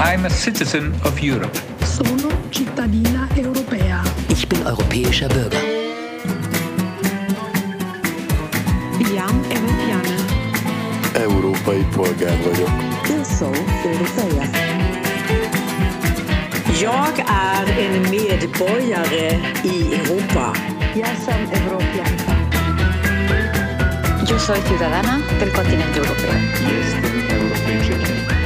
I'm a citizen of Europe. Sono cittadina europea. Ich bin europäischer Bürger. Jam Evropiana. Európai polgár vagyok. Eu sou europeia. Jag är en medborgare i Europa. Jag som europeanka. Yo soy ciudadana del continente europeo. Esu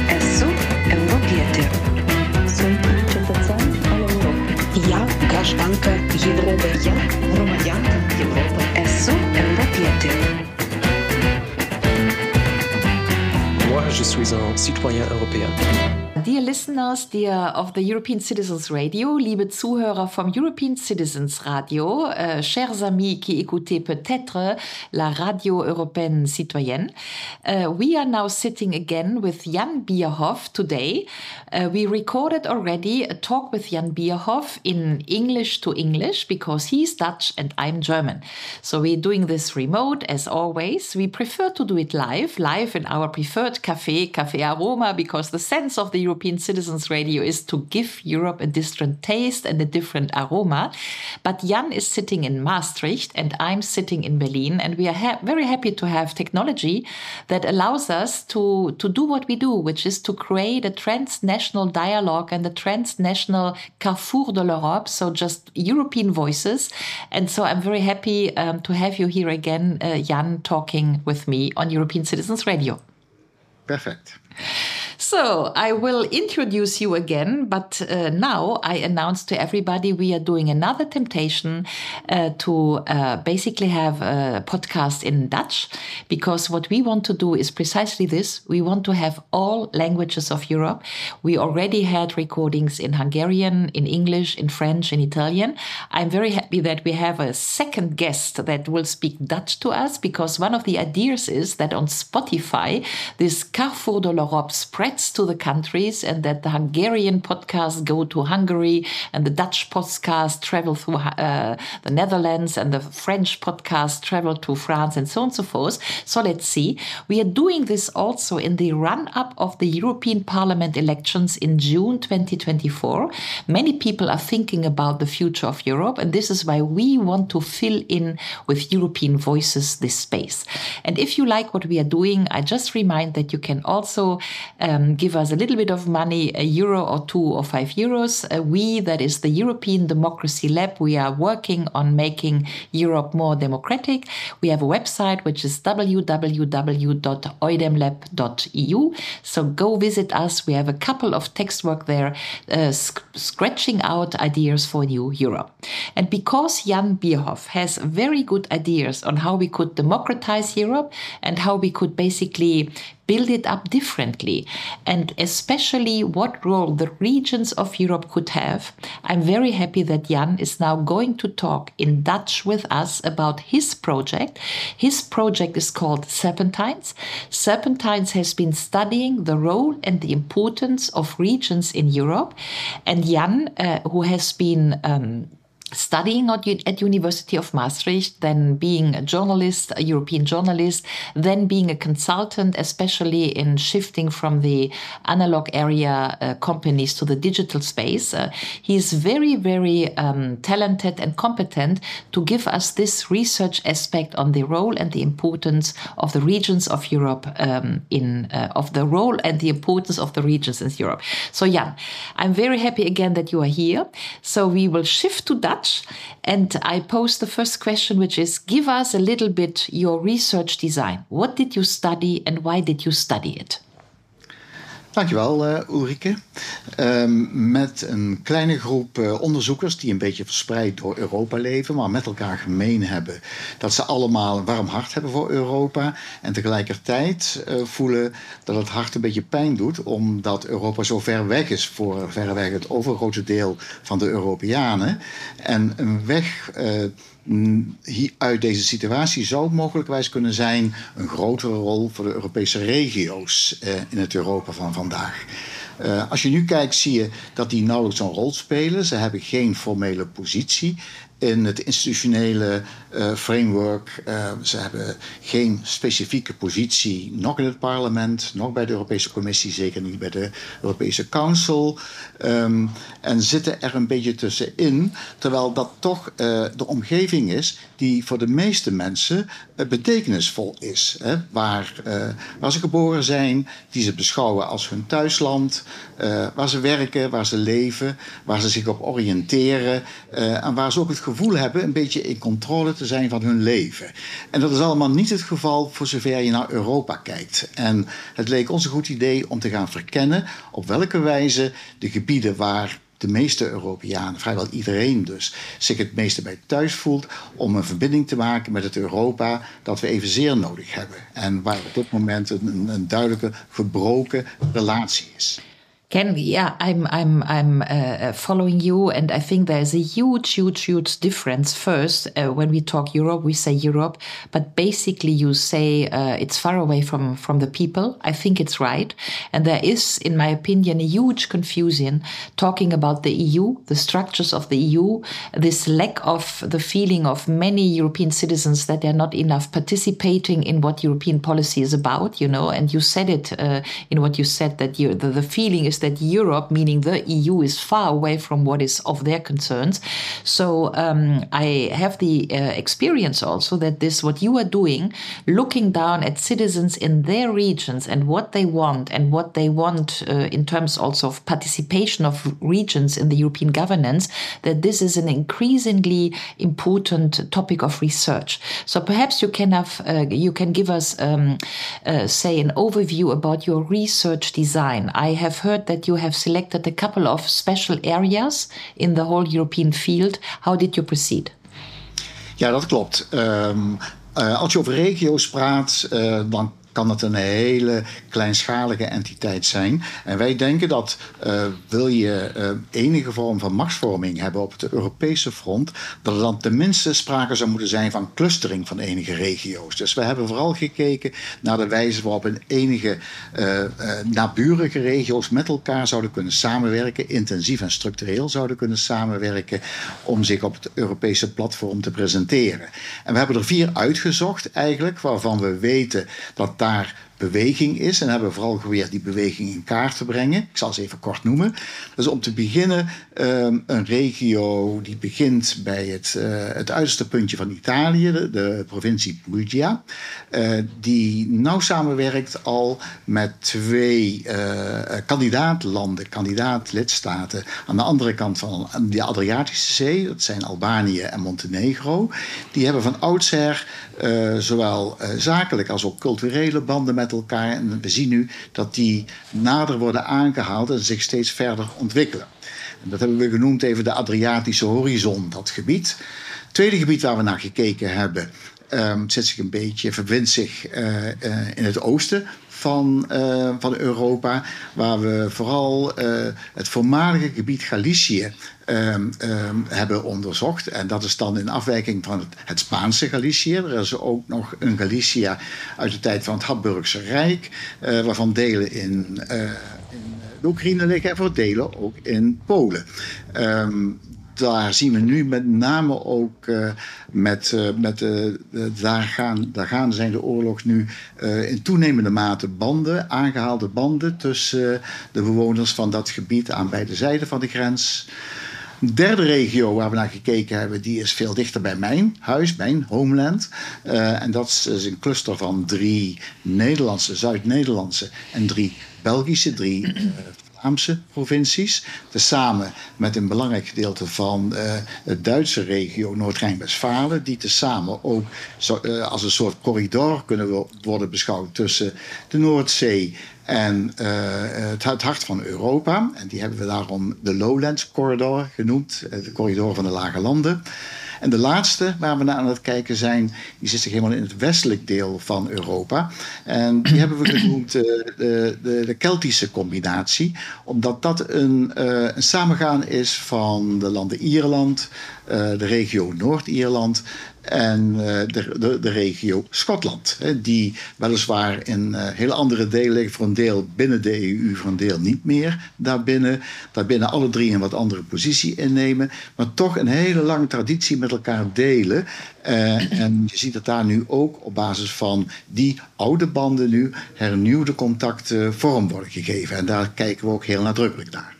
Moi, je suis un citoyen européen. Dear listeners, dear of the European Citizens Radio, liebe Zuhörer vom European Citizens Radio, euh, chers amis qui écoutez peut-être la radio européenne citoyenne, uh, we are now sitting again with Jan Bierhoff today. Uh, we recorded already a talk with Jan Bierhoff in English to English because he's Dutch and I'm German. So we're doing this remote as always. We prefer to do it live, live in our preferred cafe, Cafe Aroma, because the sense of the European Citizens Radio is to give Europe a different taste and a different aroma. But Jan is sitting in Maastricht and I'm sitting in Berlin, and we are ha very happy to have technology that allows us to, to do what we do, which is to create a transnational dialogue and a transnational Carrefour de l'Europe, so just European voices. And so I'm very happy um, to have you here again, uh, Jan, talking with me on European Citizens Radio. Perfect. So I will introduce you again, but uh, now I announce to everybody we are doing another temptation uh, to uh, basically have a podcast in Dutch, because what we want to do is precisely this. We want to have all languages of Europe. We already had recordings in Hungarian, in English, in French, in Italian. I'm very happy that we have a second guest that will speak Dutch to us, because one of the ideas is that on Spotify, this Carrefour de l'Europe spreads to the countries and that the Hungarian podcasts go to Hungary and the Dutch podcasts travel through uh, the Netherlands and the French podcasts travel to France and so on and so forth. So let's see. We are doing this also in the run up of the European Parliament elections in June 2024. Many people are thinking about the future of Europe, and this is why we want to fill in with European voices this space. And if you like what we are doing, I just remind that you can also um, give us a little bit of money, a euro or two or five euros. Uh, we, that is the European Democracy Lab, we are working on making Europe more democratic. We have a website which is www.oidemlab.eu. So go visit us. We have a couple of text work there, uh, sc scratching out ideas for new Europe. And because Jan Bierhoff has very good ideas on how we could democratize Europe and how we could basically build it up differently, and especially what role the regions of Europe could have. I'm very happy that Jan is now going to talk in Dutch with us about his project. His project is called Serpentines. Serpentines has been studying the role and the importance of regions in Europe, and Jan, uh, who has been um, studying at University of Maastricht, then being a journalist, a European journalist, then being a consultant, especially in shifting from the analog area uh, companies to the digital space. Uh, he's very, very um, talented and competent to give us this research aspect on the role and the importance of the regions of Europe um, in uh, of the role and the importance of the regions in Europe. So, Jan, I'm very happy again that you are here. So we will shift to Dutch And I pose the first question, which is give us a little bit your research design. What did you study and why did you study it? Dankjewel, uh, Ulrike. Um, met een kleine groep uh, onderzoekers die een beetje verspreid door Europa leven, maar met elkaar gemeen hebben dat ze allemaal een warm hart hebben voor Europa en tegelijkertijd uh, voelen dat het hart een beetje pijn doet, omdat Europa zo ver weg is voor verreweg het overgrote deel van de Europeanen. En een weg uit deze situatie zou mogelijkwijs kunnen zijn een grotere rol voor de Europese regio's eh, in het Europa van vandaag. Uh, als je nu kijkt, zie je dat die nauwelijks een rol spelen. Ze hebben geen formele positie in het institutionele uh, framework. Uh, ze hebben geen specifieke positie, nog in het parlement, nog bij de Europese Commissie, zeker niet bij de Europese Council. Um, en zitten er een beetje tussenin, terwijl dat toch uh, de omgeving is die voor de meeste mensen betekenisvol is. Waar, waar ze geboren zijn, die ze beschouwen als hun thuisland, waar ze werken, waar ze leven, waar ze zich op oriënteren en waar ze ook het gevoel hebben een beetje in controle te zijn van hun leven. En dat is allemaal niet het geval voor zover je naar Europa kijkt. En het leek ons een goed idee om te gaan verkennen op welke wijze de gebieden waar de meeste Europeanen, vrijwel iedereen dus, zich het meeste bij thuis voelt, om een verbinding te maken met het Europa dat we evenzeer nodig hebben. En waar op dit moment een, een duidelijke gebroken relatie is. Can yeah, I'm I'm I'm uh, uh, following you, and I think there's a huge, huge, huge difference. First, uh, when we talk Europe, we say Europe, but basically you say uh, it's far away from from the people. I think it's right, and there is, in my opinion, a huge confusion talking about the EU, the structures of the EU, this lack of the feeling of many European citizens that they're not enough participating in what European policy is about. You know, and you said it uh, in what you said that you, the, the feeling is that Europe, meaning the EU, is far away from what is of their concerns. So um, I have the uh, experience also that this, what you are doing, looking down at citizens in their regions and what they want and what they want uh, in terms also of participation of regions in the European governance, that this is an increasingly important topic of research. So perhaps you can have, uh, you can give us, um, uh, say, an overview about your research design. I have heard that that you have selected a couple of special areas in the whole European field. How did you proceed? Ja, dat klopt. Um, uh, als je over regio's praat, uh, dan kan het een hele kleinschalige entiteit zijn. En wij denken dat uh, wil je uh, enige vorm van machtsvorming hebben op het Europese front, dat er dan tenminste sprake zou moeten zijn van clustering van enige regio's. Dus we hebben vooral gekeken naar de wijze waarop in enige uh, naburige regio's met elkaar zouden kunnen samenwerken, intensief en structureel zouden kunnen samenwerken om zich op het Europese platform te presenteren. En we hebben er vier uitgezocht eigenlijk, waarvan we weten dat daar beweging is. En hebben we vooral geprobeerd die beweging in kaart te brengen. Ik zal ze even kort noemen. Dus om te beginnen um, een regio die begint bij het, uh, het uiterste puntje van Italië, de, provincie Puglia. Uh, die nauw samenwerkt al met twee uh, kandidaatlanden, kandidaat-lidstaten. Aan de andere kant van de Adriatische Zee, dat zijn Albanië en Montenegro. Die hebben van oudsher zowel zakelijk als ook culturele banden met elkaar. En we zien nu dat die nader worden aangehaald en zich steeds verder ontwikkelen. En dat hebben we genoemd even de Adriatische horizon, dat gebied. Het tweede gebied waar we naar gekeken hebben, um, zit zich een beetje, verbindt zich uh, uh, in het oosten van, uh, van Europa, waar we vooral uh, het voormalige gebied Galicië um, um, hebben onderzocht. En dat is dan in afwijking van het, het, Spaanse Galicië. Er is ook nog een Galicia uit de tijd van het Habsburgse Rijk, uh, waarvan delen in, in Oekraïne liggen en voor delen ook in Polen. Um, daar zien we nu met name ook uh, met, uh, met uh, daar, gaan, daar gaan zijn de oorlog nu in toenemende mate banden, aangehaalde banden tussen de bewoners van dat gebied aan beide zijden van de grens. De derde regio waar we naar gekeken hebben, die is veel dichter bij mijn huis, mijn homeland. en dat is een cluster van drie Nederlandse, Zuid-Nederlandse en drie Belgische, drie Vlaamse provincies. Tezamen met een belangrijk gedeelte van uh, het Duitse regio Noord-Rijn-Westfalen. Die tezamen ook uh, als een soort corridor kunnen worden beschouwd tussen de Noordzee en uh, het, het, hart van Europa. En die hebben we daarom de Lowlands Corridor genoemd. De corridor van de Lage Landen. En de laatste waar we naar aan het kijken zijn, die zit zich helemaal in het westelijk deel van Europa. En die hebben we genoemd uh, de, de, de, Keltische combinatie, omdat dat een, uh, een samengaan is van de landen Ierland, uh, de regio Noord-Ierland en de, de, de, regio Schotland. Die weliswaar in hele andere delen liggen, voor een deel binnen de EU, voor een deel niet meer daarbinnen. Daarbinnen alle drie een wat andere positie innemen, maar toch een hele lange traditie met elkaar delen. en je ziet dat daar nu ook op basis van die oude banden nu hernieuwde contacten vorm worden gegeven. En daar kijken we ook heel nadrukkelijk naar.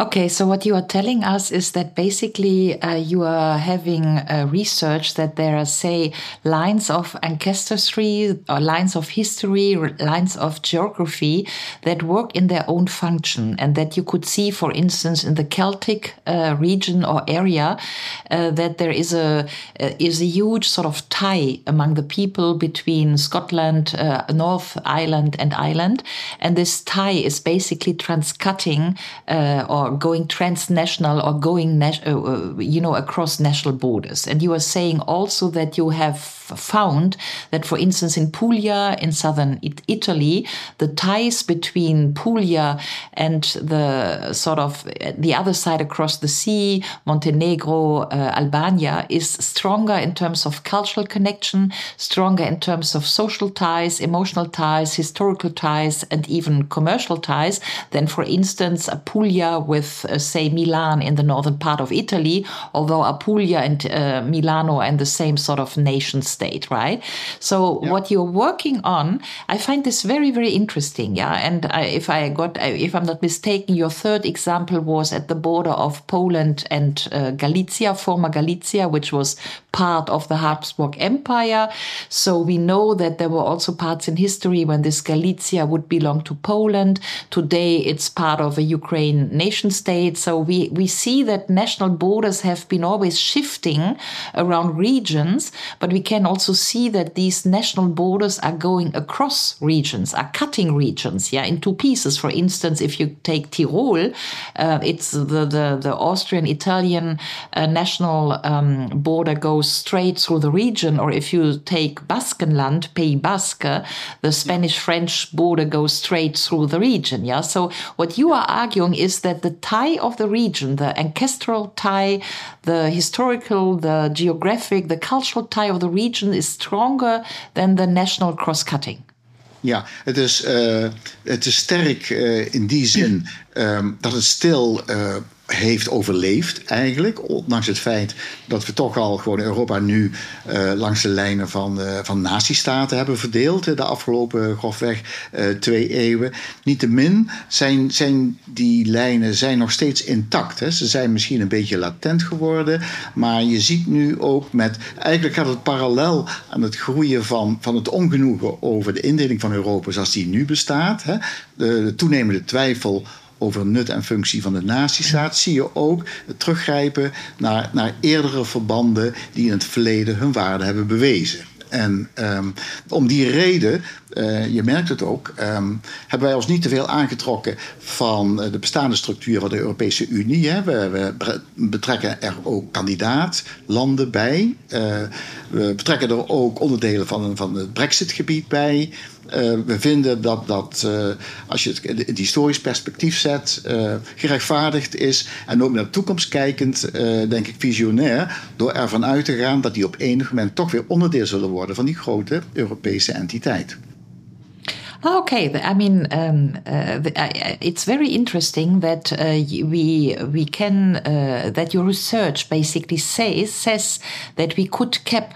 Okay, so what you are telling us is that basically uh, you are having uh, research that there are, say, lines of ancestry or lines of history, lines of geography that work in their own function, and that you could see, for instance, in the Celtic uh, region or area, uh, that there is a uh, is a huge sort of tie among the people between Scotland, uh, North Ireland, and Ireland, and this tie is basically transcutting or going transnational or going, uh, uh, you know, across national borders. And you are saying also that you have found that, for instance, in Puglia, in southern Italy, the ties between Puglia and the sort of the other side across the sea, Montenegro, uh, Albania, is stronger in terms of cultural connection, stronger in terms of social ties, emotional ties, historical ties, and even commercial ties than, for instance, Apulia with, uh, say, Milan in the northern part of Italy, although Apulia and uh, Milano in the same sort of nation state, right? So yeah. what you're working on, I find this very, very interesting. Yeah. And I, if I got, if I'm not mistaken, your third example was at the border of Poland and uh, Galicia, former Galicia, which was part of the Habsburg Empire. So we know that there were also parts in history when this Galicia would belong to Poland. Today it's part of a Ukraine nation state. So we, we see that national borders have been always shifting around regions, but we can also see that these national borders are going across regions, are cutting regions, yeah, in two pieces. For instance, if you take Tyrol, uh, it's the, the, the Austrian Italian uh, national um, border goes straight through the region, or if you take Baskenland, Pays Basque, the Spanish French border goes straight through the region. Yeah. So what you are arguing is that the tie of the region, the ancestral tie, the historical, the geographic, the cultural tie of the region is stronger than the national cross cutting. Ja, het is, uh, het is sterk uh, in die zin um, dat het stil uh, heeft overleefd eigenlijk. Ondanks het feit dat we toch al gewoon Europa nu uh, langs de lijnen van, uh, van nazistaten hebben verdeeld. De afgelopen grofweg uh, twee eeuwen. Niettemin zijn, zijn die lijnen zijn nog steeds intact. Hè. Ze zijn misschien een beetje latent geworden. Maar je ziet nu ook met... Eigenlijk gaat het parallel aan het groeien van, van het ongenoegen over de indeling van Europa zoals die nu bestaat. Hè. De toenemende twijfel over nut en functie van de nazistaat, zie je ook het teruggrijpen naar, naar eerdere verbanden die in het verleden hun waarde hebben bewezen. En um, om die reden, uh, je merkt het ook, um, hebben wij ons niet te veel aangetrokken van de bestaande structuur van de Europese Unie. Hè. We, we, betrekken er ook kandidaat-landen bij. Uh, we betrekken er ook onderdelen van, van het Brexit-gebied bij. Uh, we vinden dat dat, uh, als je het historisch perspectief zet, uh, gerechtvaardigd is. En ook naar de toekomst kijkend, denk ik, visionair. Door ervan uit te gaan dat die op enig moment toch weer onderdeel zullen worden van die grote Europese entiteit. Okay, I mean, um, it's very interesting that we we can that your research basically says says that we could keep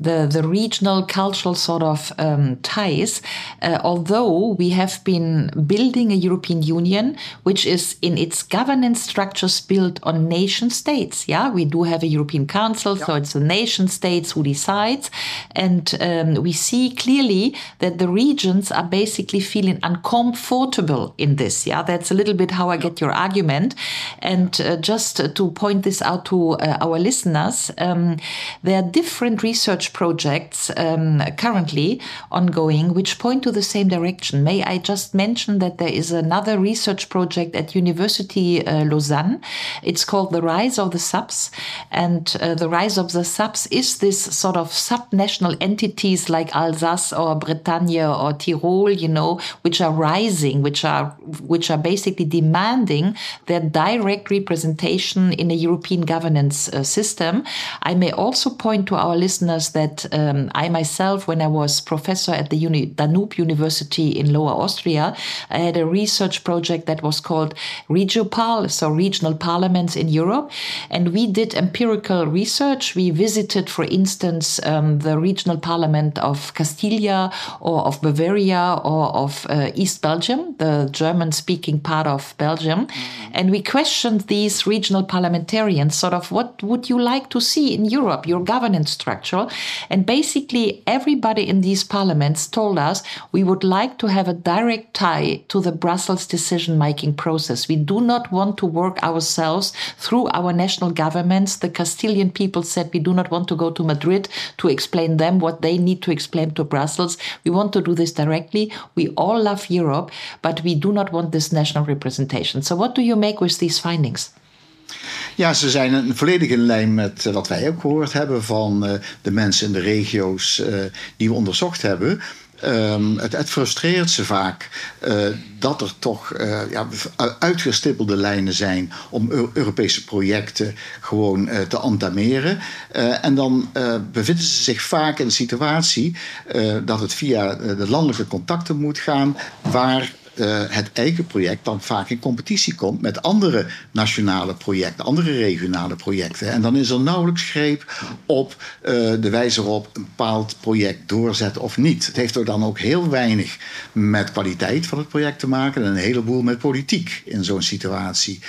the, the regional cultural sort of um, ties, uh, although we have been building a European Union which is in its governance structures built on nation states. Yeah, we do have a European Council, so it's the nation states who decides. And um, we see clearly that the regions are basically feeling uncomfortable in this. Yeah, that's a little bit how I get your argument. And uh, just to point this out to uh, our listeners, um, there are different research research projects um, currently ongoing which point to the same direction. May I just mention that there is another research project at University uh, Lausanne. It's called The Rise of the Subs. And uh, The Rise of the Subs is this sort of subnational entities like Alsace or Bretagne or Tyrol, you know, which are rising, which are which are basically demanding their direct representation in a European governance uh, system. I may also point to our listeners that um, I myself, when I was professor at the Uni Danube University in Lower Austria, I had a research project that was called RegioParl, so regional parliaments in Europe, and we did empirical research. We visited, for instance, um, the regional parliament of Castilla or of Bavaria or of uh, East Belgium, the German speaking part of Belgium. Mm-hmm. And we questioned these regional parliamentarians sort of what would you like to see in Europe, your governance structure? And basically, everybody in these parliaments told us we would like to have a direct tie to the Brussels decision making process. We do not want to work ourselves through our national governments. The Castilian people said we do not want to go to Madrid to explain them what they need to explain to Brussels. We want to do this directly. We all love Europe, but we do not want this national representation. So, what do you make with these findings? Ja, ze zijn een volledig in lijn met wat wij ook gehoord hebben van uh, de mensen in de regio's uh, die we onderzocht hebben. Um, het, het, frustreert ze vaak dat er toch ja, uitgestippelde lijnen zijn om Europese projecten gewoon te entameren. en dan bevinden ze zich vaak in een situatie dat het via de landelijke contacten moet gaan, waar uh, het eigen project dan vaak in competitie komt met andere nationale projecten, andere regionale projecten. En dan is er nauwelijks greep op uh, de wijze waarop een bepaald project doorzetten of niet. Het heeft er dan ook heel weinig met kwaliteit van het project te maken en een heleboel met politiek in zo'n situatie.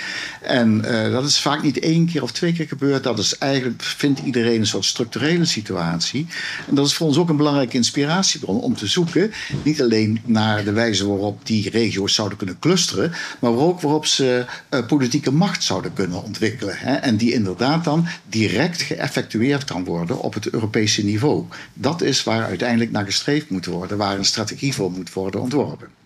En uh, dat is vaak niet één keer of twee keer gebeurd. Dat is eigenlijk, vindt iedereen een soort structurele situatie. En dat is voor ons ook een belangrijke inspiratiebron om te zoeken, niet alleen naar de wijze waarop die regio's zouden kunnen clusteren, maar ook waarop ze uh, politieke macht zouden kunnen ontwikkelen. Hè, en die inderdaad dan direct geëffectueerd kan worden op het Europese niveau. Dat is waar uiteindelijk naar gestreefd moet worden, waar een strategie voor moet worden ontworpen.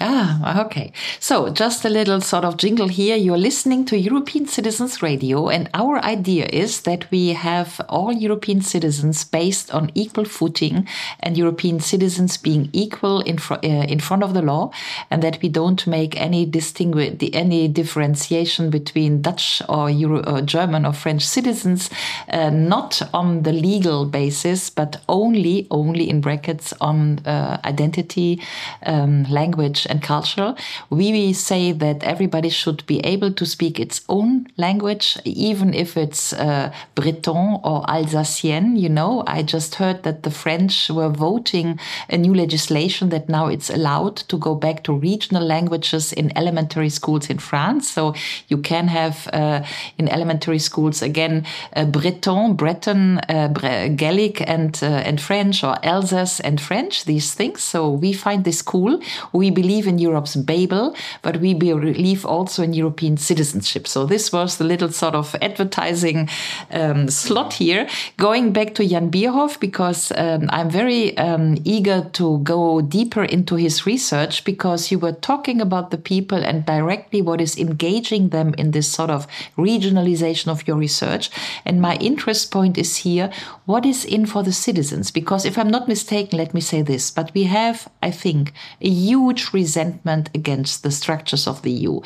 Ah, okay. So, just a little sort of jingle here. You're listening to European Citizens Radio, and our idea is that we have all European citizens based on equal footing, and European citizens being equal in fr- uh, in front of the law, and that we don't make any distinguish any differentiation between Dutch or Euro or German or French citizens, uh, not on the legal basis, but only only in brackets on uh, identity, um, language and cultural. We say that everybody should be able to speak its own language, even if it's uh, Breton or Alsacien. You know, I just heard that the French were voting a new legislation that now it's allowed to go back to regional languages in elementary schools in France. So you can have uh, in elementary schools again uh, Breton, Breton, uh, Gaelic, and uh, and French, or Alsace and French. These things. So we find this cool. We believe believe in Europe's Babel, but we believe also in European citizenship. So this was the little sort of advertising um, slot here. Going back to Jan Bierhoff, because um, I'm very um, eager to go deeper into his research, because you were talking about the people and directly what is engaging them in this sort of regionalization of your research. And my interest point is here what is in for the citizens? Because if I'm not mistaken, let me say this, but we have, I think, a huge resentment against the structures of the EU.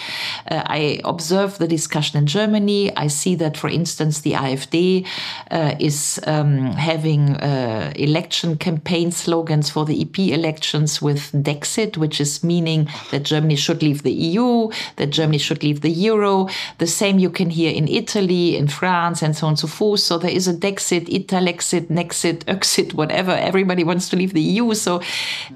Uh, I observe the discussion in Germany. I see that, for instance, the AfD uh, is um, having uh, election campaign slogans for the EP elections with Dexit, which is meaning that Germany should leave the EU, that Germany should leave the euro. The same you can hear in Italy, in France, and so on and so forth. So there is a Dexit, Italexit, Nexit, Exit, whatever. Everybody wants to leave the EU. So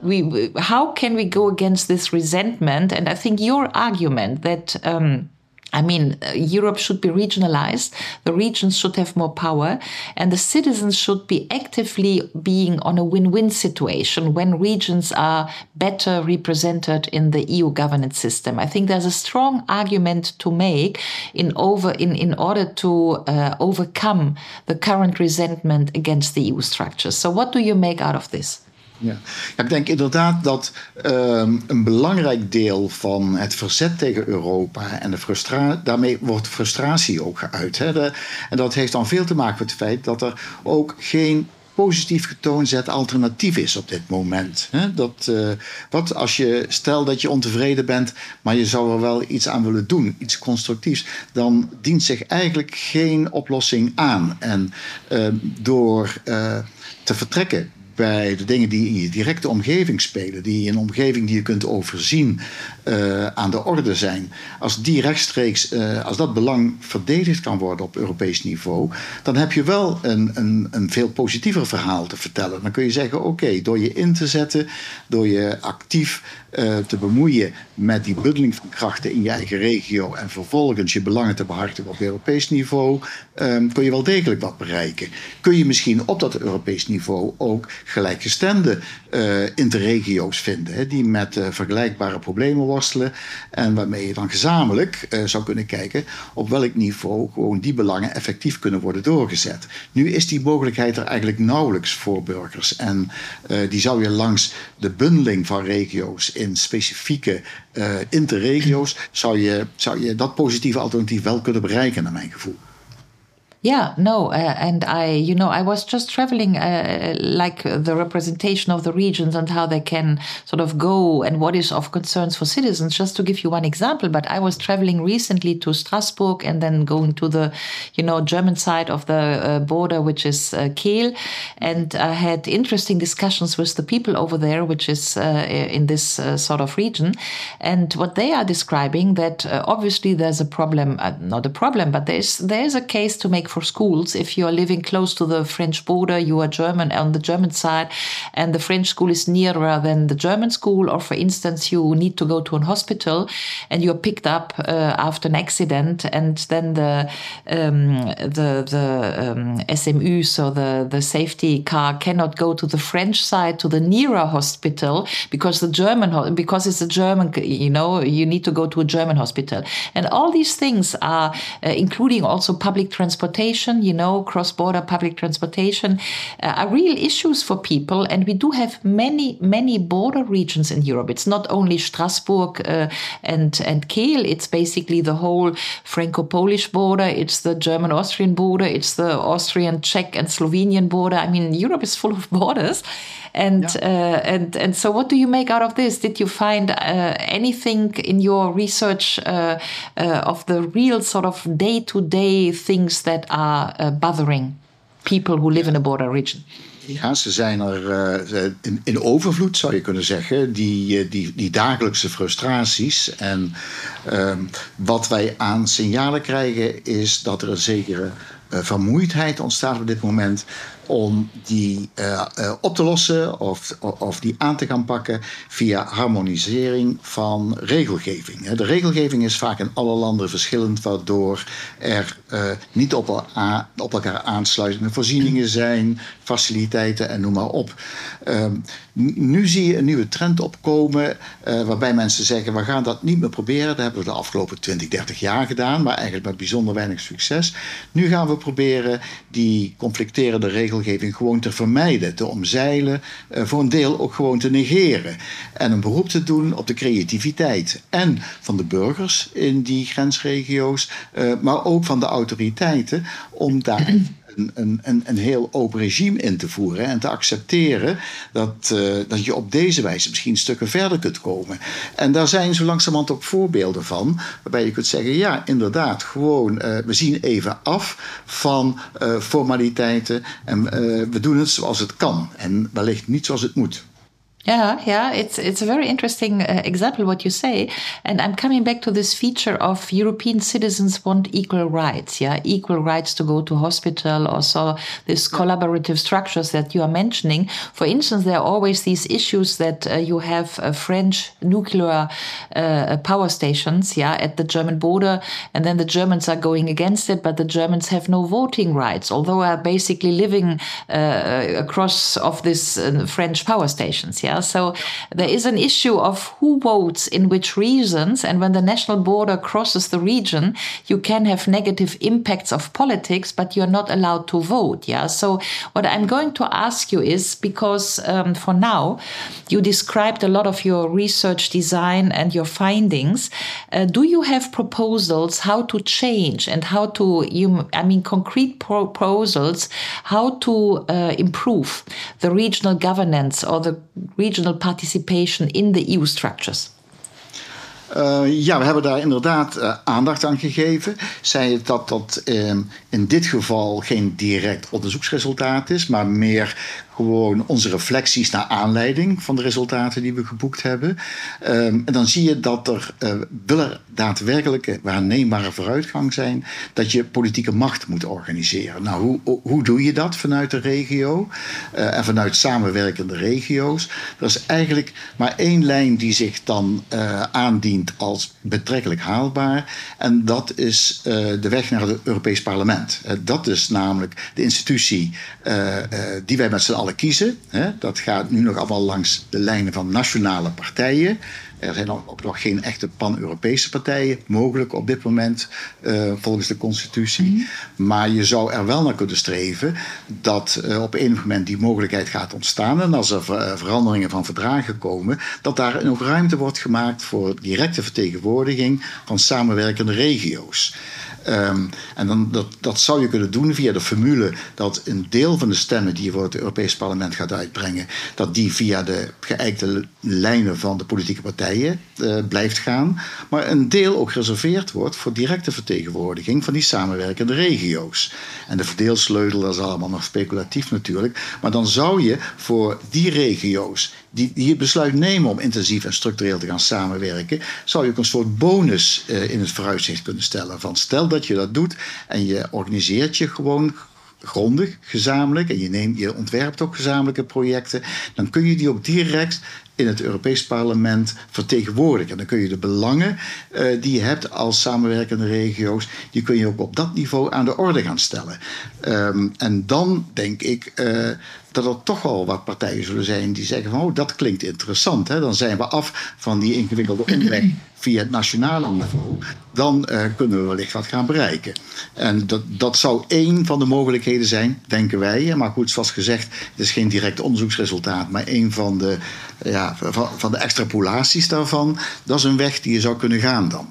we, how can we go against this resentment. And I think your argument that um, I mean, uh, Europe should be regionalized, the regions should have more power, and the citizens should be actively being on a win win situation when regions are better represented in the EU governance system. I think there's a strong argument to make in, over, in, in order to uh, overcome the current resentment against the EU structures. So, what do you make out of this? Ja. ik denk inderdaad dat um, een belangrijk deel van het verzet tegen Europa en de frustra daarmee wordt frustratie ook geuit. Hè? En dat heeft dan veel te maken met het feit dat er ook geen positief getoonzet alternatief is op dit moment. Dat, uh, wat als je, stel dat je ontevreden bent, maar je zou er wel iets aan willen doen, iets constructiefs, dan dient zich eigenlijk geen oplossing aan. En uh, door uh, te vertrekken bij de dingen die in je directe omgeving spelen, die in een omgeving die je kunt overzien uh, aan de orde zijn, als die rechtstreeks, uh, als dat belang verdedigd kan worden op Europees niveau, dan heb je wel een, een, een veel positiever verhaal te vertellen. Dan kun je zeggen: oké, door je in te zetten, door je actief uh, te bemoeien met die bundeling van krachten in je eigen regio en vervolgens je belangen te behartigen op Europees niveau, um, kun je wel degelijk wat bereiken. Kun je misschien op dat Europees niveau ook gelijkgestemde interregio's vinden, hè, die met vergelijkbare problemen En waarmee je dan gezamenlijk uh, zou kunnen kijken op welk niveau gewoon die belangen effectief kunnen worden doorgezet. Nu is die mogelijkheid er eigenlijk nauwelijks voor burgers. En uh, die zou je langs de bundeling van regio's in specifieke uh, interregio's, zou je, zou je dat positieve alternatief wel kunnen bereiken, naar mijn gevoel. Yeah, no, uh, and I, you know, I was just traveling uh, like the representation of the regions and how they can sort of go and what is of concerns for citizens. Just to give you one example, but I was traveling recently to Strasbourg and then going to the, you know, German side of the uh, border, which is uh, Kehl, and I had interesting discussions with the people over there, which is uh, in this uh, sort of region, and what they are describing that obviously there's a problem, not a problem, but there's there's a case to make for schools. If you are living close to the French border, you are German on the German side, and the French school is nearer than the German school, or for instance, you need to go to an hospital and you're picked up uh, after an accident, and then the um, the the um, SMU, so the the safety car, cannot go to the French side to the nearer hospital because the German because it's a German, you know, you need to go to a German hospital, and all these things are uh, including also public transportation, you know, cross border public transportation uh, are real issues for people, and we do have many many border regions in Europe. It's not only Strasbourg uh, and and Kehl. It's basically the whole Franco-Polish border. It's the German-Austrian border. It's the Austrian-Czech and Slovenian border. I mean, Europe is full of borders, and yeah. uh, and and so, what do you make out of this? Did you find uh, anything in your research uh, uh of the real sort of day-to-day things that are uh, bothering people who live in a border region? Ja, ze zijn er uh, in, in, overvloed, zou je kunnen zeggen, die, die, die dagelijkse frustraties. En uh, wat wij aan signalen krijgen, is dat er een zekere uh, vermoeidheid ontstaat op dit moment om die uh, uh, op te lossen of, of die aan te gaan pakken via harmonisering van regelgeving. De regelgeving is vaak in alle landen verschillend, waardoor er uh, niet op, elkaar aansluitende voorzieningen zijn, faciliteiten en noem maar op. Ehm, nu zie je een nieuwe trend opkomen waarbij mensen zeggen: we gaan dat niet meer proberen. Dat hebben we de afgelopen 20, 30 jaar gedaan, maar eigenlijk met bijzonder weinig succes. Nu gaan we proberen die conflicterende regelgeving gewoon te vermijden, te omzeilen, uh, voor een deel ook gewoon te negeren. En een beroep te doen op de creativiteit. En van de burgers in die grensregio's, uh, maar ook van de autoriteiten, om daar een, een, heel open regime in te voeren en te accepteren dat, uh, dat je op deze wijze misschien stukken verder kunt komen. En daar zijn zo langzamerhand ook voorbeelden van, waarbij je kunt zeggen: ja, inderdaad, gewoon uh, we zien even af van uh, formaliteiten en we doen het zoals het kan en wellicht niet zoals het moet. Yeah, yeah, it's it's a very interesting uh, example what you say, and I'm coming back to this feature of European citizens want equal rights, yeah, equal rights to go to hospital, also these collaborative structures that you are mentioning. For instance, there are always these issues that uh, you have uh, French nuclear uh, power stations, yeah, at the German border, and then the Germans are going against it, but the Germans have no voting rights, although are basically living uh, across of these uh, French power stations, yeah. Yeah, so there is an issue of who votes in which regions, and when the national border crosses the region, you can have negative impacts of politics, but you're not allowed to vote. Yeah, so what I'm going to ask you is because um, for now you described a lot of your research design and your findings. Uh, do you have proposals how to change and how to you? I mean, concrete proposals how to uh, improve the regional governance or the regional participation in the EU structures? Uh, ja, we hebben daar inderdaad uh, aandacht aan gegeven. Zij dat dat uh, in dit geval geen direct onderzoeksresultaat is, maar meer gewoon onze reflecties naar aanleiding van de resultaten die we geboekt hebben. Um, en dan zie je dat er, uh, wil er daadwerkelijk waarneembare vooruitgang zijn, dat je politieke macht moet organiseren. Nou, hoe, hoe doe je dat vanuit de regio uh, en vanuit samenwerkende regio's? Er is eigenlijk maar één lijn die zich dan aandient als betrekkelijk haalbaar. En dat is de weg naar het Europees Parlement. dat is namelijk de institutie die wij met z'n allen kiezen. Hè. Dat gaat nu nog allemaal langs de lijnen van nationale partijen. Er zijn ook nog geen echte pan-Europese partijen mogelijk op dit moment uh, volgens de constitutie. Mm -hmm. Maar je zou er wel naar kunnen streven dat uh, op enig moment die mogelijkheid gaat ontstaan. En als er ver veranderingen van verdragen komen, dat daar ook ruimte wordt gemaakt voor directe vertegenwoordiging van samenwerkende regio's. Um, en dan, dat, dat zou je kunnen doen via de formule dat een deel van de stemmen die je voor het Europees Parlement gaat uitbrengen, dat die via de geëikte lijnen van de politieke partijen uh, blijft gaan. Maar een deel ook gereserveerd wordt voor directe vertegenwoordiging van die samenwerkende regio's. En de verdeelsleutel, dat is allemaal nog speculatief natuurlijk. Maar dan zou je voor die regio's die, die besluit nemen om intensief en structureel te gaan samenwerken, zou je ook een soort bonus uh, in het vooruitzicht kunnen stellen. Van stel dat je dat doet en je organiseert je gewoon grondig, gezamenlijk, en je, neemt, je ontwerpt ook gezamenlijke projecten, dan kun je die ook direct in het Europees Parlement vertegenwoordigen. En dan kun je de belangen uh, die je hebt als samenwerkende regio's, die kun je ook op dat niveau aan de orde gaan stellen. Um, en dan denk ik uh, dat er toch wel wat partijen zullen zijn die zeggen van oh, dat klinkt interessant. Hè? Dan zijn we af van die ingewikkelde omweg via het nationale niveau. Dan uh, kunnen we wellicht wat gaan bereiken. En dat, dat zou één van de mogelijkheden zijn, denken wij. Maar goed, zoals gezegd, het is geen direct onderzoeksresultaat, maar één van de, ja, van, van de extrapolaties daarvan. Dat is een weg die je zou kunnen gaan dan.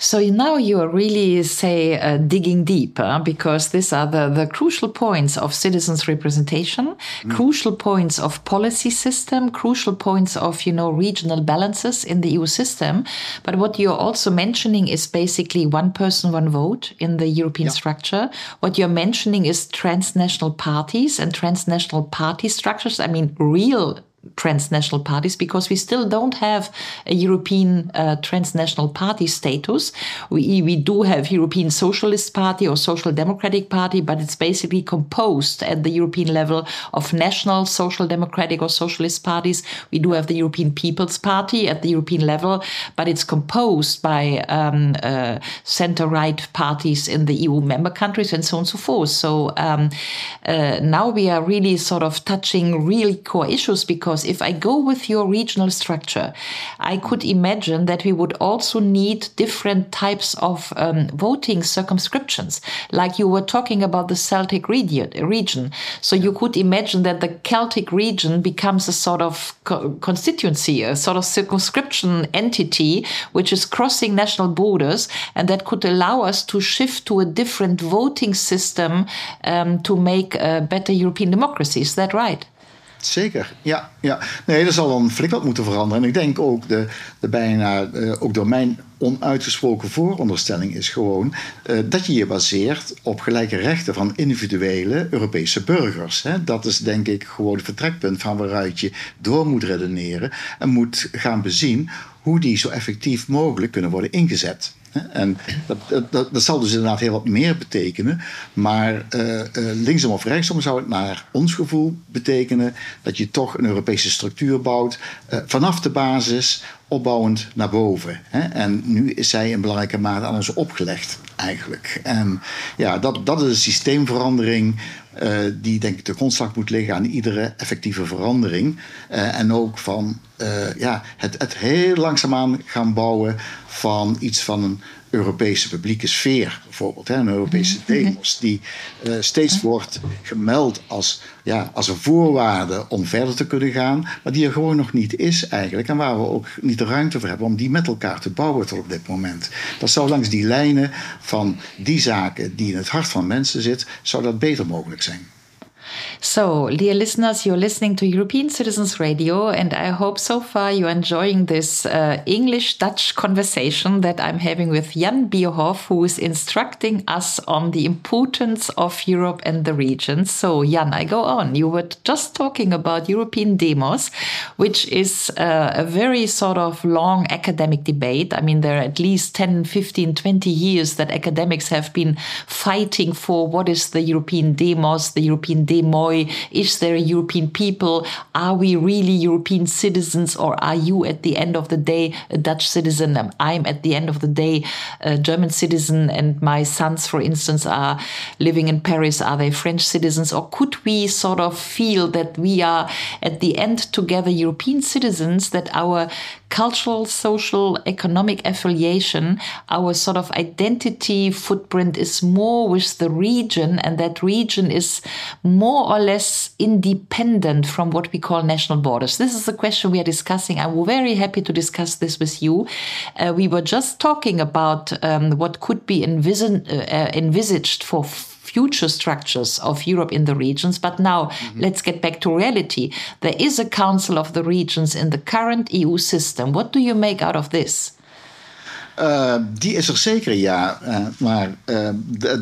So now you are really, say, uh, digging deep uh, because these are the, the crucial points of citizens' representation, mm. crucial points of policy system, crucial points of, you know, regional balances in the EU system. But what you're also mentioning is basically one person, one vote in the European yeah. structure. What you're mentioning is transnational parties and transnational party structures. I mean, real transnational parties because we still don't have a European uh, transnational party status. We, we do have European Socialist Party or Social Democratic Party, but it's basically composed at the European level of national social democratic or socialist parties. We do have the European People's Party at the European level, but it's composed by um, uh, center-right parties in the EU member countries and so on and so forth. So um, uh, now we are really sort of touching real core issues because because if I go with your regional structure, I could imagine that we would also need different types of um, voting circumscriptions. Like you were talking about the Celtic region. So you could imagine that the Celtic region becomes a sort of co constituency, a sort of circumscription entity, which is crossing national borders. And that could allow us to shift to a different voting system um, to make a better European democracy. Is that right? Zeker, ja. ja. Nee, er zal dan flink wat moeten veranderen. En ik denk ook, de, de bijna, uh, ook door mijn onuitgesproken vooronderstelling is gewoon uh, dat je je baseert op gelijke rechten van individuele Europese burgers. Hè. Dat is denk ik gewoon het vertrekpunt van waaruit je door moet redeneren en moet gaan bezien hoe die zo effectief mogelijk kunnen worden ingezet. En dat, dat, zal dus inderdaad heel wat meer betekenen. Maar uh, uh, linksom of rechtsom zou het naar ons gevoel betekenen dat je toch een Europese structuur bouwt uh, vanaf de basis opbouwend naar boven. Hè? En nu is zij in belangrijke mate aan ons opgelegd, eigenlijk. En ja, dat, dat is een systeemverandering uh, die denk ik de grondslag moet liggen aan iedere effectieve verandering. Uh, en ook van uh, ja, het, het heel langzaamaan gaan bouwen van iets van een Europese publieke sfeer, bijvoorbeeld. Hè, een Europese Mhm. demos, die steeds wordt gemeld als, ja, als een voorwaarde om verder te kunnen gaan, maar die er gewoon nog niet is eigenlijk. En waar we ook niet de ruimte voor hebben om die met elkaar te bouwen tot op dit moment. Dat zou langs die lijnen van die zaken die in het hart van mensen zit, zou dat beter mogelijk zijn. So, dear listeners, you're listening to European Citizens Radio, and I hope so far you're enjoying this uh, English Dutch conversation that I'm having with Jan Bierhoff, who is instructing us on the importance of Europe and the regions. So, Jan, I go on. You were just talking about European demos, which is uh, a very sort of long academic debate. I mean, there are at least 10, 15, 20 years that academics have been fighting for what is the European demos, the European Demoi? Is there a European people? Are we really European citizens or are you at the end of the day a Dutch citizen? Um, I'm at the end of the day a German citizen and my sons, for instance, are living in Paris. Are they French citizens? Or could we sort of feel that we are at the end together European citizens, that our cultural, social, economic affiliation, our sort of identity footprint is more with the region, and that region is more or less independent from what we call national borders. This is the question we are discussing. I'm very happy to discuss this with you. Uh, we were just talking about um, what could be envis- uh, envisaged for future structures of Europe in the regions. But now mm-hmm. let's get back to reality. There is a Council of the Regions in the current EU system. What do you make out of this? Uh, die is er zeker, ja. Uh, maar uh,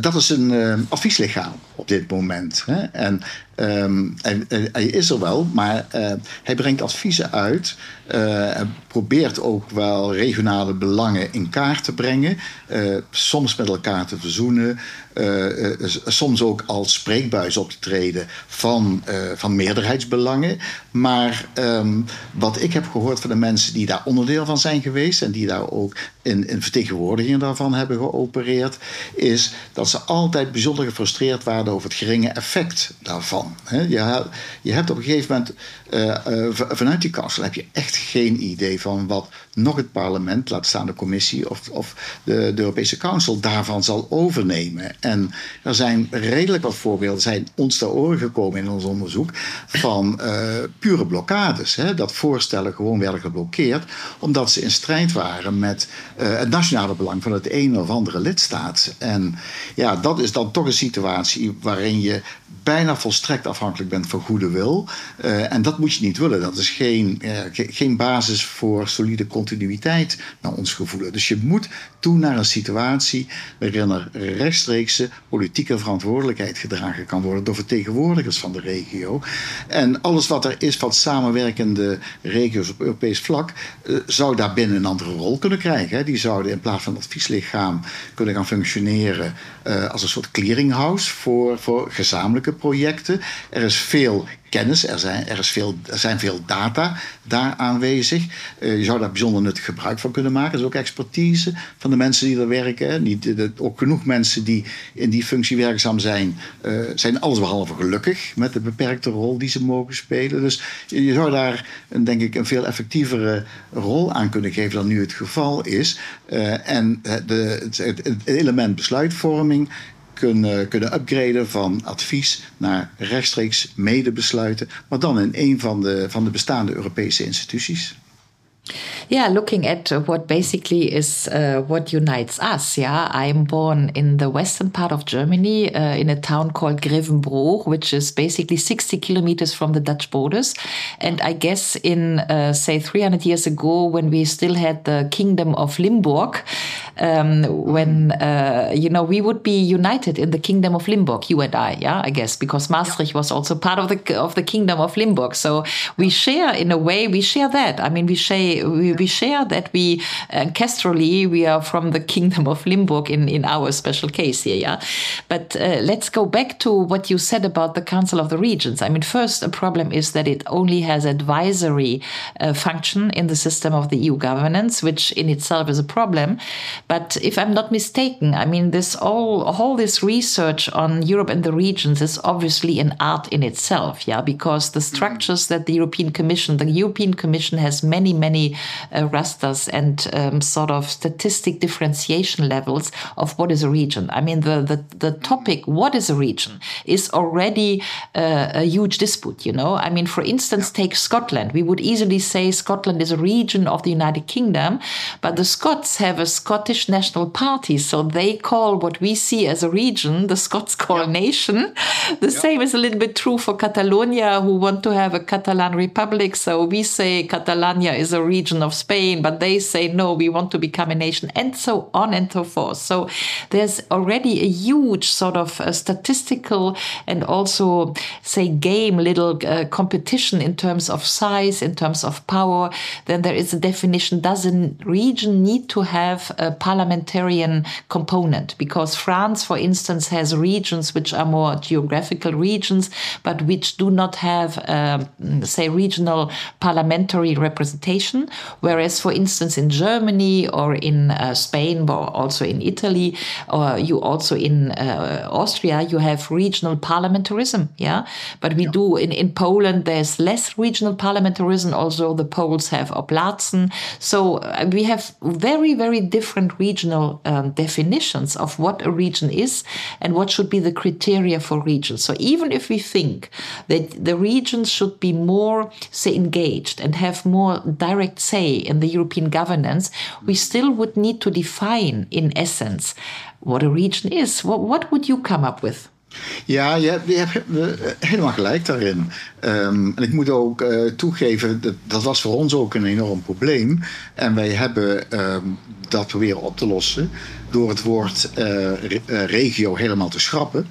dat is een advieslichaam op dit moment. Hè? En um, hij, hij, is er wel, maar hij brengt adviezen uit. hij probeert ook wel regionale belangen in kaart te brengen. soms met elkaar te verzoenen. soms ook als spreekbuis op te treden van, van meerderheidsbelangen. Maar um, wat ik heb gehoord van de mensen die daar onderdeel van zijn geweest... en die daar ook in vertegenwoordiging daarvan hebben geopereerd... is dat ze altijd bijzonder gefrustreerd waren over het geringe effect daarvan. Je, je hebt op een gegeven moment, uh, uh, vanuit die kansel heb je echt geen idee van wat nog het parlement, laat staan de commissie of, of de, de Europese Council, daarvan zal overnemen. En er zijn redelijk wat voorbeelden, zijn ons ter oren gekomen in ons onderzoek, van uh, pure blokkades. Hè? Dat voorstellen gewoon werden geblokkeerd, omdat ze in strijd waren met het nationale belang van het een of andere lidstaat. En ja, dat is dan toch een situatie waarin je bijna volstrekt afhankelijk bent van goede wil. Uh, en dat moet je niet willen. Dat is geen, ge geen basis voor solide continuïteit naar ons gevoel. Dus je moet toe naar een situatie waarin er rechtstreekse politieke verantwoordelijkheid gedragen kan worden door vertegenwoordigers van de regio. En alles wat er is van samenwerkende regio's op Europees vlak, uh, zou daar binnen een andere rol kunnen krijgen. Die zouden in plaats van advieslichaam kunnen gaan functioneren als een soort clearinghouse voor, voor gezamenlijke projecten. Er is veel er zijn, er is veel, er zijn veel data daar aanwezig. Uh, je zou daar bijzonder nuttig gebruik van kunnen maken. Er is ook expertise van de mensen die er werken. Niet, de, ook genoeg mensen die in die functie werkzaam zijn, uh, zijn allesbehalve gelukkig met de beperkte rol die ze mogen spelen. Dus je, zou daar, denk ik, een veel effectievere rol aan kunnen geven dan nu het geval is. En de, het element besluitvorming kunnen, kunnen upgraden van advies naar rechtstreeks medebesluiten, maar dan in een van de, van de bestaande Europese instituties. Yeah, looking at what basically is uh, what unites us. Yeah, I'm born in the western part of Germany uh, in a town called Grevenbroich, which is basically 60 kilometers from the Dutch borders. And I guess in, uh, say, 300 years ago, when we still had the kingdom of Limburg, um, when, uh, you know, we would be united in the kingdom of Limburg, you and I, yeah, I guess, because Maastricht was also part of the, of the kingdom of Limburg. So we share, in a way, we share that. I mean, we share we, we share that we ancestrally we are from the kingdom of Limburg in, in our special case here, yeah. But uh, let's go back to what you said about the Council of the Regions. I mean, first, a problem is that it only has advisory uh, function in the system of the EU governance, which in itself is a problem. But if I'm not mistaken, I mean, this all all this research on Europe and the regions is obviously an art in itself, yeah, because the structures that the European Commission, the European Commission has many, many uh, rasters and um, sort of statistic differentiation levels of what is a region. I mean, the the, the topic what is a region is already uh, a huge dispute. You know, I mean, for instance, take Scotland. We would easily say Scotland is a region of the United Kingdom, but the Scots have a Scottish National Party, so they call what we see as a region the Scots call yeah. nation. The yeah. same is a little bit true for Catalonia, who want to have a Catalan republic. So we say Catalonia is a region of Spain, but they say no, we want to become a nation, and so on and so forth. So there's already a huge sort of uh, statistical and also say game little uh, competition in terms of size, in terms of power. Then there is a definition: does a region need to have a parliamentarian component? Because France, for instance, has regions which are more geographical regions, but which do not have, um, say, regional parliamentary representation. Whereas, for instance, in Germany or in uh, Spain, or also in Italy, or you also in uh, Austria, you have regional parliamentarism. Yeah, but we yeah. do in in Poland. There's less regional parliamentarism. Also, the Poles have Oblatzen. So uh, we have very very different regional um, definitions of what a region is and what should be the criteria for regions. So even if we think that the regions should be more, say, engaged and have more direct say in the European governance, we still would need to define, in essence, what a region is. What, what would you come up with? Ja, je hebt, hebt helemaal gelijk daarin. Um, en ik moet ook uh, toegeven, dat, dat, was voor ons ook een enorm probleem. En wij hebben um, dat proberen op te lossen door het woord uh, regio helemaal te schrappen.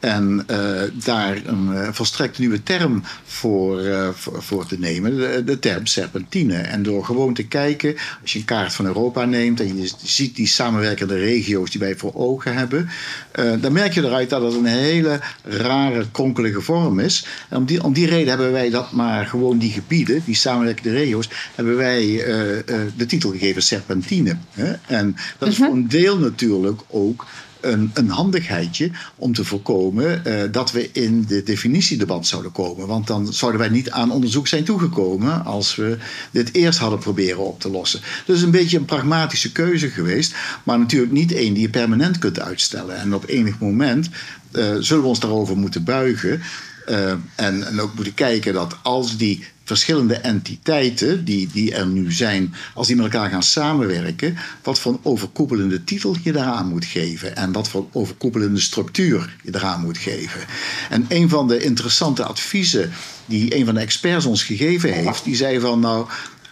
En uh, daar een uh, volstrekt nieuwe term voor, uh, voor, voor, te nemen, de, de, term serpentine. En door gewoon te kijken, als je een kaart van Europa neemt en je ziet die samenwerkende regio's die wij voor ogen hebben, dan merk je eruit dat het een hele rare, kronkelige vorm is. En om die, om die reden hebben wij dat maar gewoon die gebieden, die samenwerkende regio's, hebben wij de titel gegeven serpentine. Hè? En dat is mhm. voor een deel natuurlijk ook een, een handigheidje om te voorkomen uh, dat we in de definitiedebat zouden komen. Want dan zouden wij niet aan onderzoek zijn toegekomen als we dit eerst hadden proberen op te lossen. Dus een beetje een pragmatische keuze geweest, maar natuurlijk niet één die je permanent kunt uitstellen. En op enig moment uh, zullen we ons daarover moeten buigen. Uh, en, en ook moeten kijken dat als die verschillende entiteiten die, die er nu zijn, als die met elkaar gaan samenwerken, wat voor overkoepelende titel je daaraan moet geven en wat voor overkoepelende structuur je eraan moet geven. En een van de interessante adviezen die een van de experts ons gegeven heeft, die zei van nou.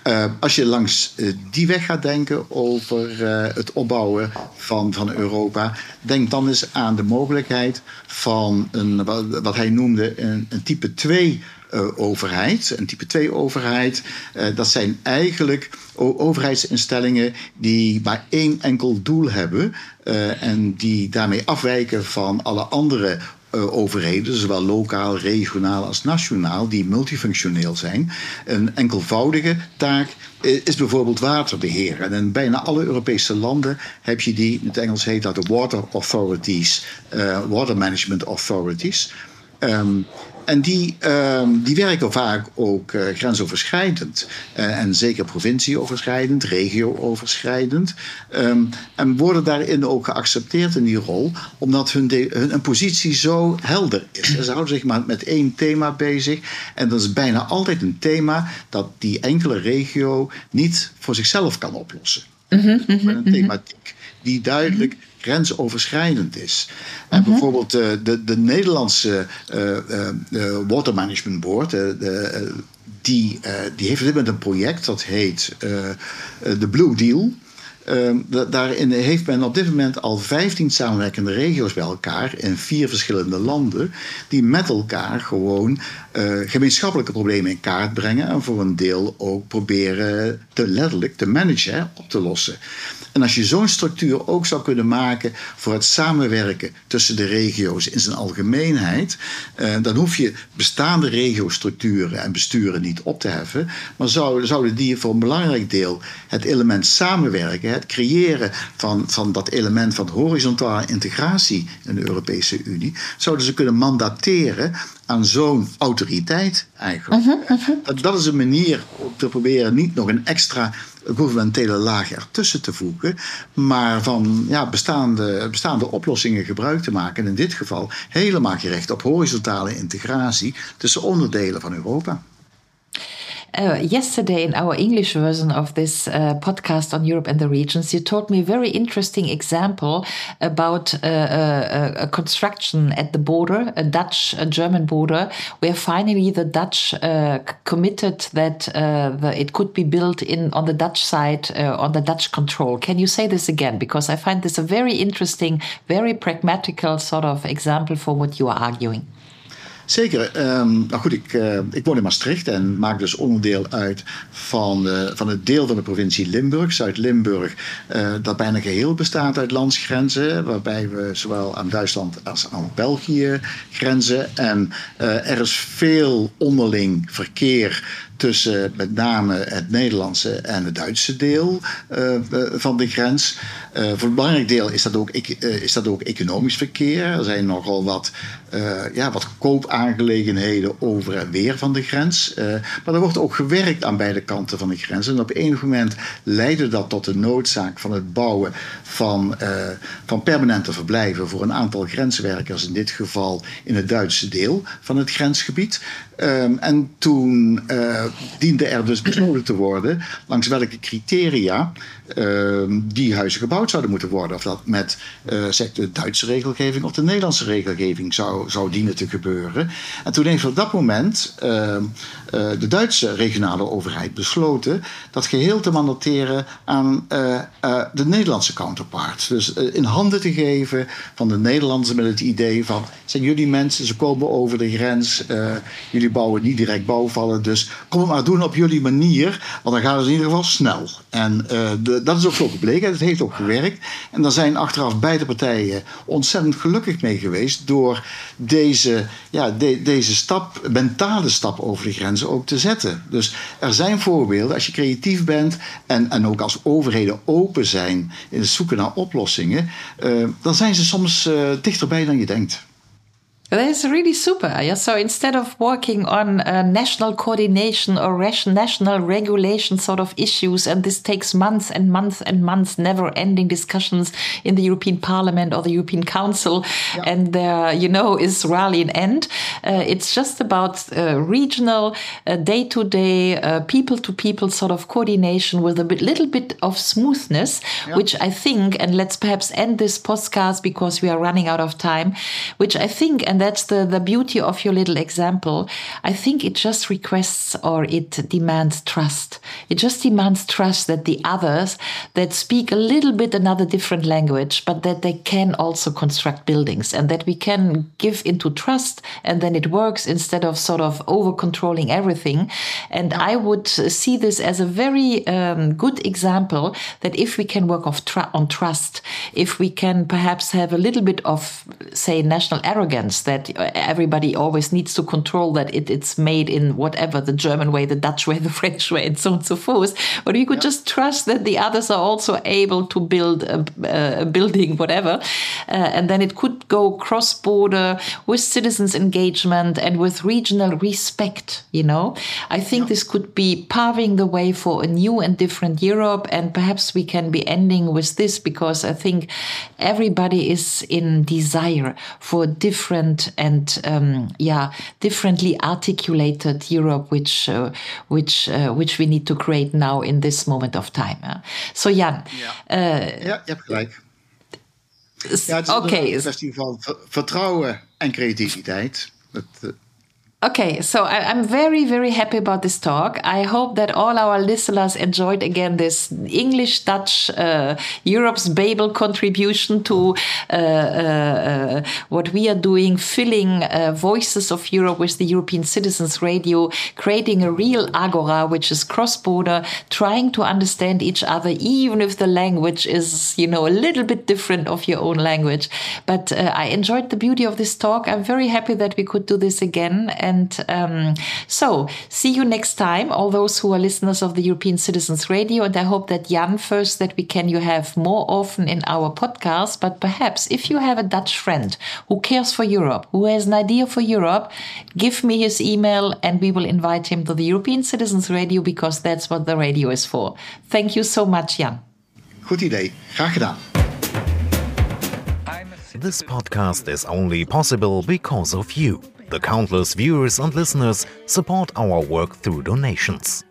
Uh, als je langs uh, die weg gaat denken over uh, het opbouwen van, van Europa, denk dan eens aan de mogelijkheid van een, wat, wat hij noemde een, een type 2 uh, overheid, een type 2 overheid. Uh, dat zijn eigenlijk overheidsinstellingen die maar één enkel doel hebben uh, en die daarmee afwijken van alle andere uh, overheden, zowel lokaal, regionaal als nationaal, die multifunctioneel zijn. Een enkelvoudige taak is bijvoorbeeld waterbeheer. En in bijna alle Europese landen heb je die, in het Engels heet dat de Water Authorities, uh, Water Management Authorities. Um, en die, uh, die werken vaak ook uh, grensoverschrijdend. Uh, en zeker provincieoverschrijdend, regio-overschrijdend. Um, en worden daarin ook geaccepteerd in die rol, omdat hun, de, hun positie zo helder is. Ze houden zich maar met één thema bezig. En dat is bijna altijd een thema dat die enkele regio niet voor zichzelf kan oplossen. Mm -hmm, mm -hmm, een mhm. thematiek die duidelijk grensoverschrijdend is. En mhm. bijvoorbeeld uh, de, de Nederlandse uh, uh, Water Management Board, de, die, die heeft op dit moment een project dat heet de Blue Deal. Um, daarin heeft men op dit moment al 15 samenwerkende regio's bij elkaar in vier verschillende landen, die met elkaar gewoon uh, gemeenschappelijke problemen in kaart brengen en voor een deel ook proberen te letterlijk te managen, op te lossen. En als je zo'n structuur ook zou kunnen maken voor het samenwerken tussen de regio's in zijn algemeenheid, eh, dan hoef je bestaande regiostructuren en besturen niet op te heffen, maar zou, zouden die voor een belangrijk deel het element samenwerken, het creëren van, van dat element van horizontale integratie in de Europese Unie, zouden ze kunnen mandateren aan zo'n autoriteit eigenlijk. Uh -huh, uh -huh. Dat, dat, is een manier om te proberen niet nog een extra gouvernementele laag ertussen te voegen, maar van ja, bestaande, bestaande oplossingen gebruik te maken. En in dit geval helemaal gericht op horizontale integratie tussen onderdelen van Europa. Uh, yesterday, in our English version of this uh, podcast on Europe and the regions, you told me a very interesting example about uh, uh a construction at the border, a Dutch German border, where finally the Dutch uh, committed that the, it could be built in on the Dutch side, on the Dutch control. Can you say this again? Because I find this a very interesting, very pragmatical sort of example for what you are arguing. Zeker. Um, nou goed, ik, uh, ik woon in Maastricht en maak dus onderdeel uit van, van het deel van de provincie Limburg, Zuid-Limburg, uh, dat bijna geheel bestaat uit landsgrenzen, waarbij we zowel aan Duitsland als aan België grenzen. En er is veel onderling verkeer tussen met name het Nederlandse en het Duitse deel uh, van de grens. Uh, voor een belangrijk deel is dat, ook, is dat ook economisch verkeer. Er zijn nogal wat, ja, wat koopaangelegenheden over en weer van de grens. maar er wordt ook gewerkt aan beide kanten van de grens. En op enig moment leidde dat tot de noodzaak van het bouwen van, van permanente verblijven voor een aantal grenswerkers, in dit geval in het Duitse deel van het grensgebied. Um, en toen uh, diende er dus besloten te worden langs welke criteria uh, die huizen gebouwd zouden moeten worden. Of dat met uh, de Duitse regelgeving of de Nederlandse regelgeving zou, zou dienen te gebeuren. En toen heeft op dat moment ehm, uh, de Duitse regionale overheid besloten dat geheel te mandateren aan uh, de Nederlandse counterpart. Dus in handen te geven van de Nederlanders met het idee van zijn jullie mensen, ze komen over de grens, jullie bouwen niet direct bouwvallen, dus kom het maar doen op jullie manier, want dan gaat het in ieder geval snel. En de, dat is ook zo gebleken, het heeft ook gewerkt. En daar zijn achteraf beide partijen ontzettend gelukkig mee geweest door deze, ja, de, deze stap, mentale stap over de grens ook te zetten. Dus er zijn voorbeelden, als je creatief bent en, en ook als overheden open zijn in het zoeken naar oplossingen, uh, dan zijn ze soms uh, dichterbij dan je denkt. That's really super. Yeah. So instead of working on uh, national coordination or national regulation sort of issues, and this takes months and months and months, never ending discussions in the European Parliament or the European Council, yeah. and there, you know, is rarely an end. Uh, it's just about uh, regional, day to day, people to people sort of coordination with a bit, little bit of smoothness, yeah. which I think, and let's perhaps end this podcast because we are running out of time, which I think, and and that's the, the beauty of your little example. I think it just requests or it demands trust. It just demands trust that the others that speak a little bit another different language, but that they can also construct buildings and that we can give into trust and then it works instead of sort of over controlling everything. And I would see this as a very um, good example that if we can work on trust, if we can perhaps have a little bit of, say, national arrogance that everybody always needs to control that it, it's made in whatever the German way, the Dutch way, the French way, and so on and so forth. But you could yeah. just trust that the others are also able to build a, a building, whatever. Uh, and then it could go cross border with citizens' engagement and with regional respect. You know, I think yeah. this could be paving the way for a new and different Europe. And perhaps we can be ending with this because I think everybody is in desire for different different and um, yeah differently articulated Europe, which uh, which uh, which we need to create now in this moment of time. Uh. So Jan, ja. Uh, ja, je hebt gelijk. Ja, het is okay. een kwestie van vertrouwen en creativiteit. Het, Okay, so I, am very, very happy about this talk. I hope that all our listeners enjoyed again this English Dutch uh, Europe's Babel contribution to uh, uh, what we are doing, filling uh, Voices of Europe with the European Citizens Radio, creating a real agora which is cross border, trying to understand each other, even if the language is, you know, a little bit different of your own language. But uh, I enjoyed the beauty of this talk. I'm very happy that we could do this again. And um, so, see you next time, all those who are listeners of the European Citizens Radio. And I hope that Jan, first, that we can you have more often in our podcast. But perhaps if you have a Dutch friend who cares for Europe, who has an idea for Europe, give me his email and we will invite him to the European Citizens Radio because that's what the radio is for. Thank you so much, Jan. Goed idee. Graag gedaan. This podcast is only possible because of you. The countless viewers and listeners support our work through donations.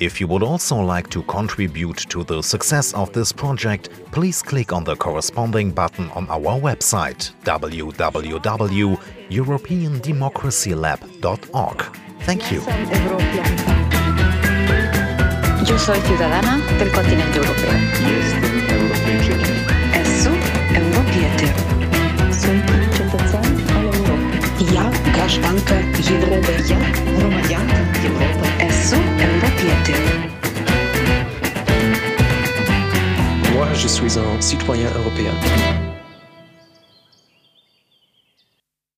If you would also like to contribute to the success of this project, please click on the corresponding button on our website www.europeandemocracylab.org. Thank you. Yo soy ciudadana del continente europeo. Esu europietė. Ja, graștancă Европы. Я громадянка Європи. Esu europietė. Moi, je suis un citoyen européen.